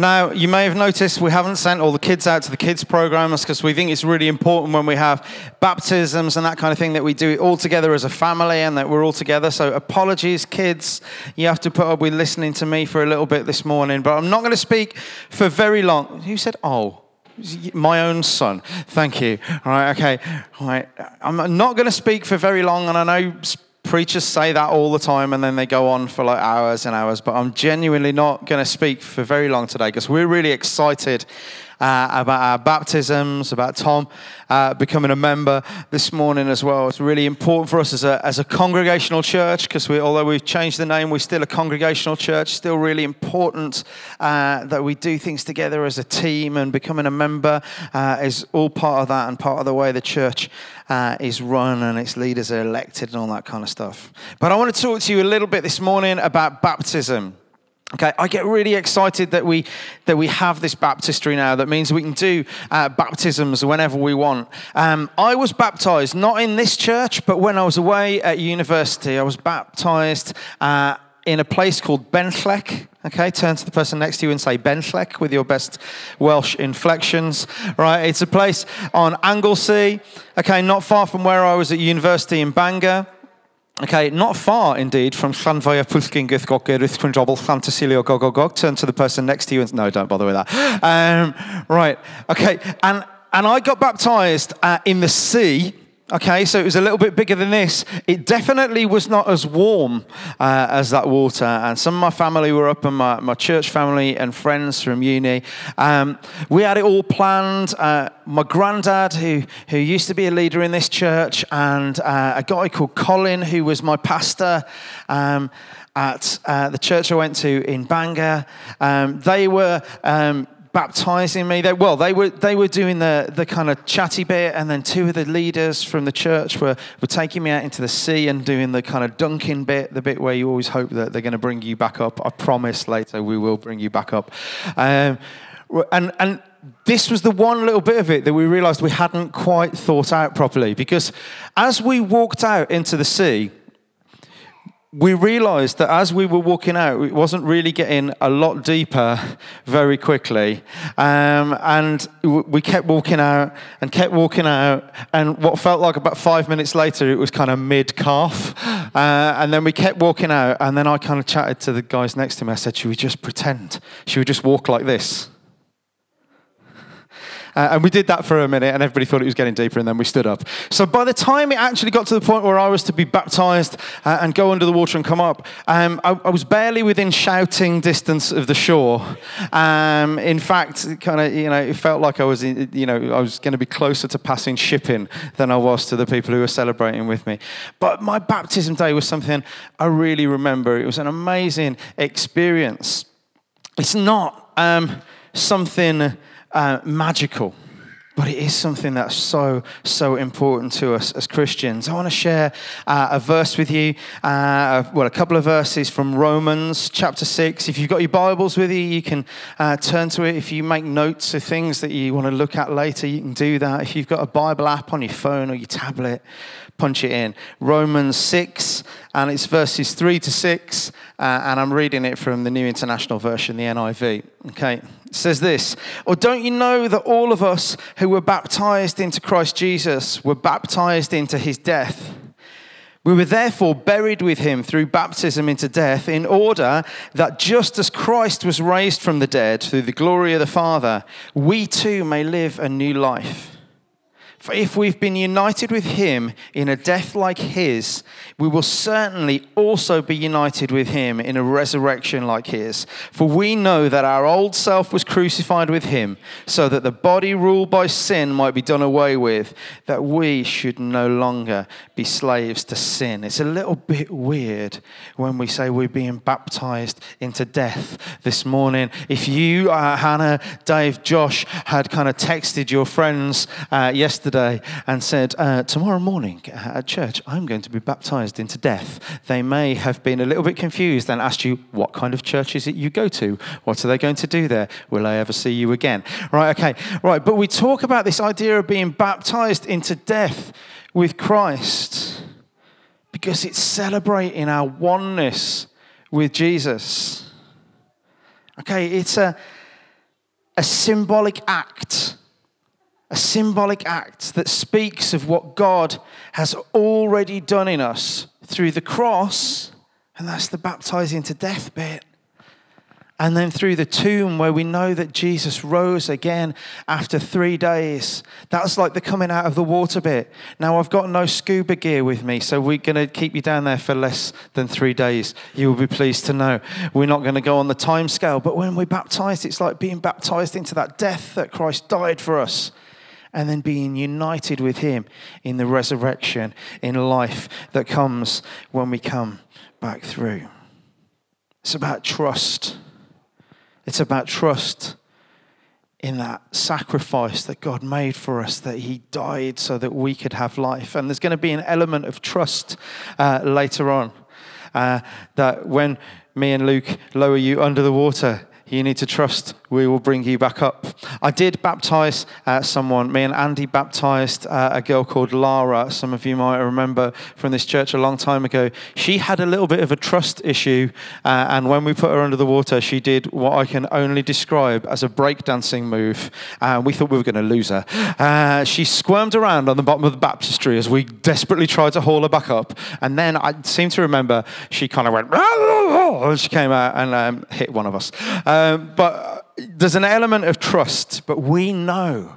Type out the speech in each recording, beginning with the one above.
Now, you may have noticed we haven't sent all the kids out to the kids' programs because we think it's really important when we have baptisms and that kind of thing that we do it all together as a family and that we're all together. So, apologies, kids. You have to put up with listening to me for a little bit this morning, but I'm not going to speak for very long. Who said, oh? My own son. Thank you. All right, okay. All right. I'm not going to speak for very long, and I know preachers say that all the time and then they go on for like hours and hours but i'm genuinely not going to speak for very long today because we're really excited uh, about our baptisms, about Tom uh, becoming a member this morning as well. It's really important for us as a, as a congregational church because we, although we've changed the name, we're still a congregational church. Still really important uh, that we do things together as a team and becoming a member uh, is all part of that and part of the way the church uh, is run and its leaders are elected and all that kind of stuff. But I want to talk to you a little bit this morning about baptism. Okay, I get really excited that we that we have this baptistry now. That means we can do uh, baptisms whenever we want. Um, I was baptized not in this church, but when I was away at university, I was baptized uh, in a place called Benllech. Okay, turn to the person next to you and say Benllech with your best Welsh inflections. Right, it's a place on Anglesey. Okay, not far from where I was at university in Bangor. Okay, not far indeed from Llanfair Pwllgyn Gythgog Eryth Quindrobl Llantysilio Gogogog. Turn to the person next to you and no, don't bother with that. Um, right, okay, and and I got baptized uh, in the sea Okay, so it was a little bit bigger than this. It definitely was not as warm uh, as that water. And some of my family were up, and my, my church family and friends from uni. Um, we had it all planned. Uh, my granddad, who, who used to be a leader in this church, and uh, a guy called Colin, who was my pastor. Um, at uh, the church I went to in Bangor, um, they were um, baptizing me. They, well, they were, they were doing the, the kind of chatty bit, and then two of the leaders from the church were, were taking me out into the sea and doing the kind of dunking bit, the bit where you always hope that they're going to bring you back up. I promise later we will bring you back up. Um, and, and this was the one little bit of it that we realized we hadn't quite thought out properly because as we walked out into the sea, we realized that as we were walking out, it wasn't really getting a lot deeper very quickly. Um, and we kept walking out and kept walking out. And what felt like about five minutes later, it was kind of mid calf. Uh, and then we kept walking out. And then I kind of chatted to the guys next to me. I said, Should we just pretend? Should we just walk like this? Uh, and we did that for a minute, and everybody thought it was getting deeper, and then we stood up. So by the time it actually got to the point where I was to be baptized uh, and go under the water and come up, um, I, I, was barely within shouting distance of the shore. Um, in fact, kind of, you know, it felt like I was, you know, I was going to be closer to passing shipping than I was to the people who were celebrating with me. But my baptism day was something I really remember. It was an amazing experience. It's not um, something uh, magical, but it is something that's so, so important to us as Christians. I want to share uh, a verse with you, uh, well, a couple of verses from Romans chapter 6. If you've got your Bibles with you, you can uh, turn to it. If you make notes of things that you want to look at later, you can do that. If you've got a Bible app on your phone or your tablet, punch it in. Romans 6, and it's verses 3 to 6, uh, and I'm reading it from the New International Version, the NIV. Okay, it says this Or don't you know that all of us who were baptized into Christ Jesus were baptized into his death? We were therefore buried with him through baptism into death, in order that just as Christ was raised from the dead through the glory of the Father, we too may live a new life. For if we've been united with him in a death like his, we will certainly also be united with him in a resurrection like his. For we know that our old self was crucified with him, so that the body ruled by sin might be done away with, that we should no longer be slaves to sin. It's a little bit weird when we say we're being baptized into death this morning. If you, uh, Hannah, Dave, Josh, had kind of texted your friends uh, yesterday, yesterday and said, uh, Tomorrow morning at church, I'm going to be baptized into death, they may have been a little bit confused and asked you, What kind of church is it you go to? What are they going to do there? Will I ever see you again? Right, okay, right. But we talk about this idea of being baptized into death with Christ because it's celebrating our oneness with Jesus. Okay, it's a a symbolic act, a symbolic act that speaks of what God has already done in us through the cross, and that's the baptizing to death bit. And then through the tomb, where we know that Jesus rose again after three days. That's like the coming out of the water bit. Now, I've got no scuba gear with me, so we're going to keep you down there for less than three days. You will be pleased to know. We're not going to go on the time scale, but when we're baptized, it's like being baptized into that death that Christ died for us and then being united with Him in the resurrection, in life that comes when we come back through. It's about trust. It's about trust in that sacrifice that God made for us, that He died so that we could have life. And there's going to be an element of trust uh, later on. Uh, that when me and Luke lower you under the water, you need to trust we will bring you back up. I did baptize uh, someone. Me and Andy baptized uh, a girl called Lara. Some of you might remember from this church a long time ago. She had a little bit of a trust issue, uh, and when we put her under the water, she did what I can only describe as a breakdancing move. We thought we were going to lose her. Uh, she squirmed around on the bottom of the baptistry as we desperately tried to haul her back up. And then I seem to remember she kind of went, and she came out and um, hit one of us. Um, but there's an element of trust, but we know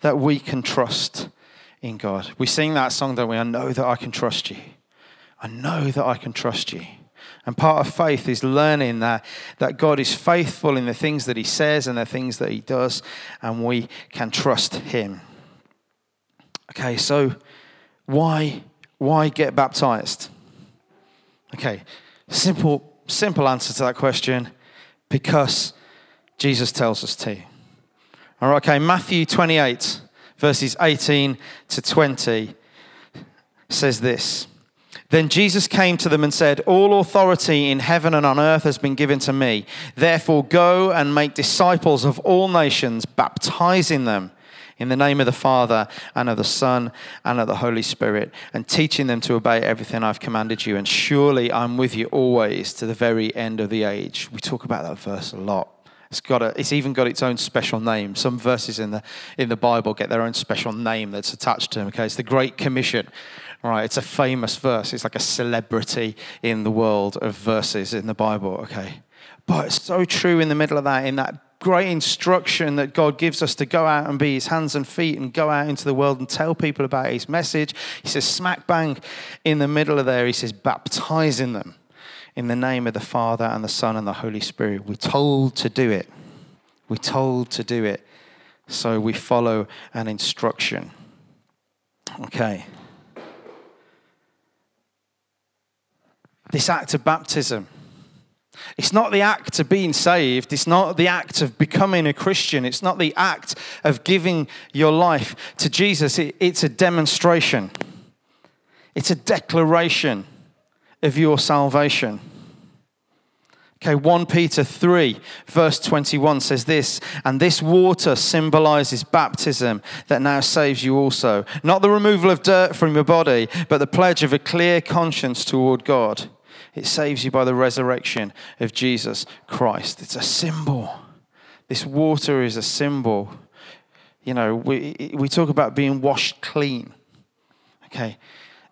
that we can trust in God. We sing that song, don't we? I know that I can trust you. I know that I can trust you. And part of faith is learning that, that God is faithful in the things that He says and the things that He does, and we can trust Him. Okay, so why, why get baptized? Okay, simple, simple answer to that question because Jesus tells us to. All right, okay, Matthew 28, verses 18 to 20 says this. Then Jesus came to them and said, All authority in heaven and on earth has been given to me. Therefore, go and make disciples of all nations, baptizing them in the name of the Father and of the Son and of the Holy Spirit, and teaching them to obey everything I've commanded you. And surely I'm with you always to the very end of the age. We talk about that verse a lot. It's got a, it's even got its own special name. Some verses in the in the Bible get their own special name that's attached to them. Okay, it's the Great Commission. Right, it's a famous verse. It's like a celebrity in the world of verses in the Bible. Okay, but it's so true in the middle of that, in that great instruction that God gives us to go out and be his hands and feet and go out into the world and tell people about his message. He says, smack bang in the middle of there, he says, baptizing them in the name of the Father and the Son and the Holy Spirit. We're told to do it. We're told to do it. So we follow an instruction. Okay. This act of baptism. It's not the act of being saved. It's not the act of becoming a Christian. It's not the act of giving your life to Jesus. It, it's a demonstration, it's a declaration of your salvation. Okay, 1 Peter 3, verse 21 says this, and this water symbolizes baptism that now saves you also. Not the removal of dirt from your body, but the pledge of a clear conscience toward God. It saves you by the resurrection of Jesus Christ. It's a symbol. This water is a symbol. You know, we, we talk about being washed clean. Okay,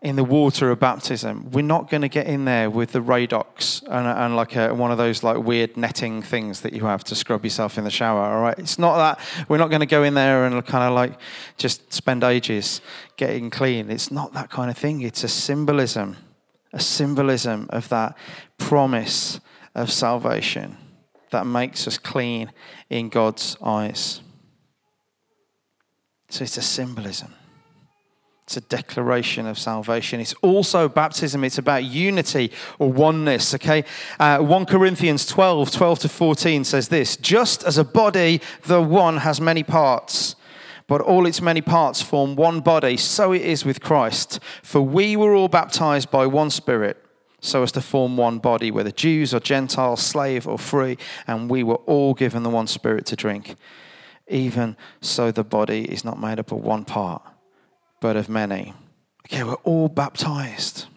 in the water of baptism, we're not going to get in there with the Radox and, and like a, one of those like weird netting things that you have to scrub yourself in the shower. All right, it's not that we're not going to go in there and kind of like just spend ages getting clean. It's not that kind of thing. It's a symbolism, a symbolism of that promise of salvation that makes us clean in God's eyes. So it's a symbolism. It's a declaration of salvation. It's also baptism. It's about unity or oneness. Okay. Uh, 1 Corinthians 12, 12 to 14 says this Just as a body, the one has many parts, but all its many parts form one body, so it is with Christ. For we were all baptized by one Spirit, so as to form one body, whether Jews or Gentiles, slave or free, and we were all given the one Spirit to drink. Even so, the body is not made up of one part but of many. Okay, we're all baptized.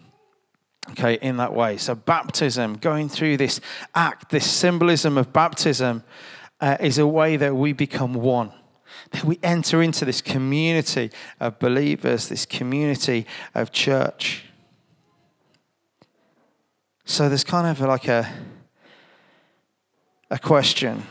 Okay, in that way. So, baptism, going through this act, this symbolism of baptism, uh, is a way that we become one. That we enter into this community of believers, this community of church. So there's kind of like a, a question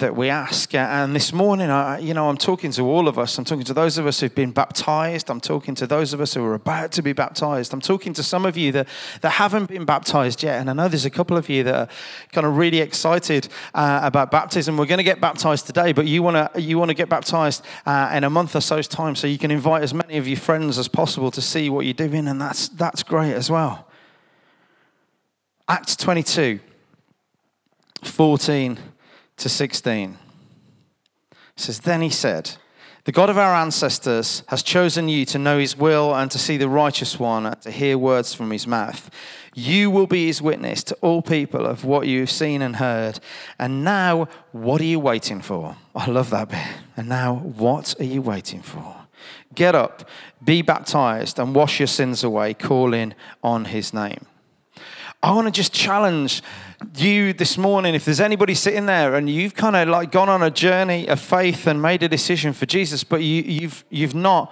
that we ask. And this morning, I, you know, I'm talking to all of us. I'm talking to those of us who've been baptized. I'm talking to those of us who are about to be baptized. I'm talking to some of you that, that haven't been baptized yet. And I know there's a couple of you that are kind of really excited uh, about baptism. We're going to get baptized today, but you want to you want to get baptized uh, in a month or so's time, so you can invite as many of your friends as possible to see what you're doing, and that's that's great as well. Acts 22, 14 to 16. It says, Then he said, The God of our ancestors has chosen you to know his will and to see the righteous one and to hear words from his mouth. You will be his witness to all people of what you have seen and heard. And now, what are you waiting for? I love that bit. And now, what are you waiting for? Get up, be baptized, and wash your sins away, calling on his name. I want to just challenge you this morning, if there's anybody sitting there and you've kind of like gone on a journey of faith and made a decision for Jesus, but you, you've, you've not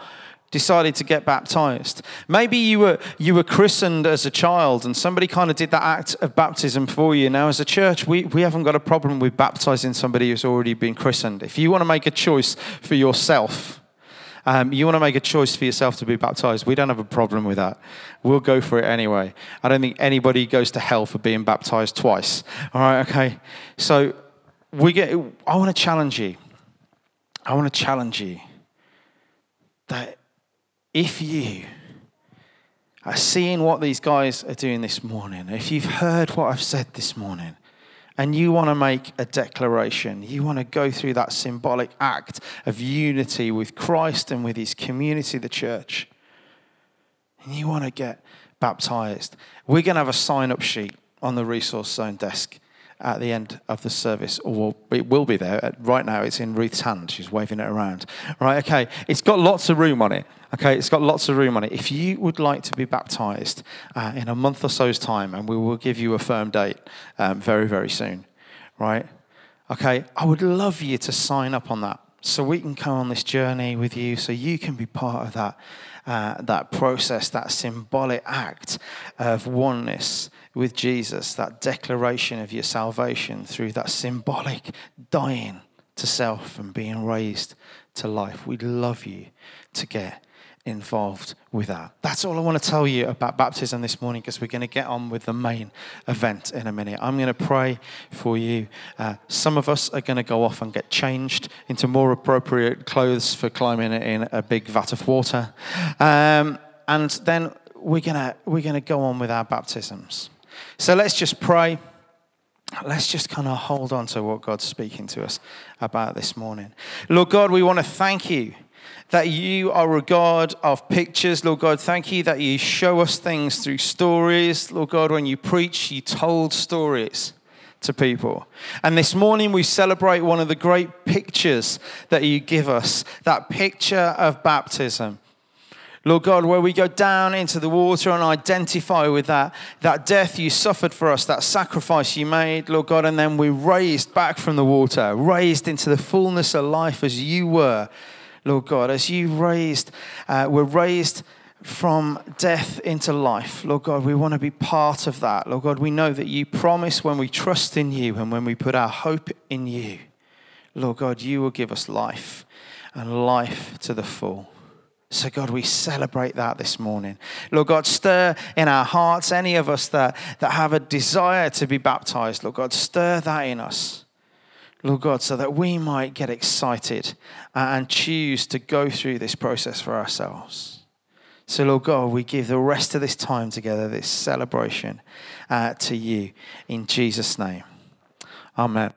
decided to get baptized. Maybe you were you were christened as a child and somebody kind of did that act of baptism for you. Now as a church, we, we haven't got a problem with baptizing somebody who's already been christened. If you want to make a choice for yourself, um, you want to make a choice for yourself to be baptized. We don't have a problem with that. We'll go for it anyway. I don't think anybody goes to hell for being baptized twice. All right, okay. So we get. I want to challenge you. I want to challenge you that if you are seeing what these guys are doing this morning, if you've heard what I've said this morning, and you want to make a declaration, you want to go through that symbolic act of unity with Christ and with his community, the church, and you want to get baptized, we're going to have a sign up sheet on the resource zone desk at the end of the service, or it will be there. Right now, it's in Ruth's hand. She's waving it around. Right, okay. It's got lots of room on it. Okay, it's got lots of room on it. If you would like to be baptized uh, in a month or so's time, and we will give you a firm date um, very, very soon, right? Okay, I would love you to sign up on that so we can come on this journey with you, so you can be part of that, uh, that process, that symbolic act of oneness with Jesus, that declaration of your salvation through that symbolic dying to self and being raised to life. We'd love you to get involved with that. That's all I want to tell you about baptism this morning because we're going to get on with the main event in a minute. I'm going to pray for you. Uh, some of us are going to go off and get changed into more appropriate clothes for climbing in a big vat of water. Um, and then we're going to, we're going to go on with our baptisms. So let's just pray let's just kind of hold on to what God's speaking to us about this morning. Lord God, we want to thank you that you are a God of pictures. Lord God, thank you that you show us things through stories. Lord God, when you preach, you told stories to people. And this morning we celebrate one of the great pictures that you give us that picture of baptism. Lord God, where we go down into the water and identify with that, that death you suffered for us, that sacrifice you made, Lord God, and then we raised back from the water, raised into the fullness of life as you were Lord God, as you raised, uh, were raised from death into life. Lord God, we want to be part of that. Lord God, we know that you promise when we trust in you and when we put our hope in you, Lord God, you will give us life and life to the full. So, God, we celebrate that this morning. Lord God, stir in our hearts any of us that, that have a desire to be baptized. Lord God, stir that in us. Lord God, so that we might get excited and choose to go through this process for ourselves. So, Lord God, we give the rest of this time together, this celebration, uh, to you in Jesus' name. Amen.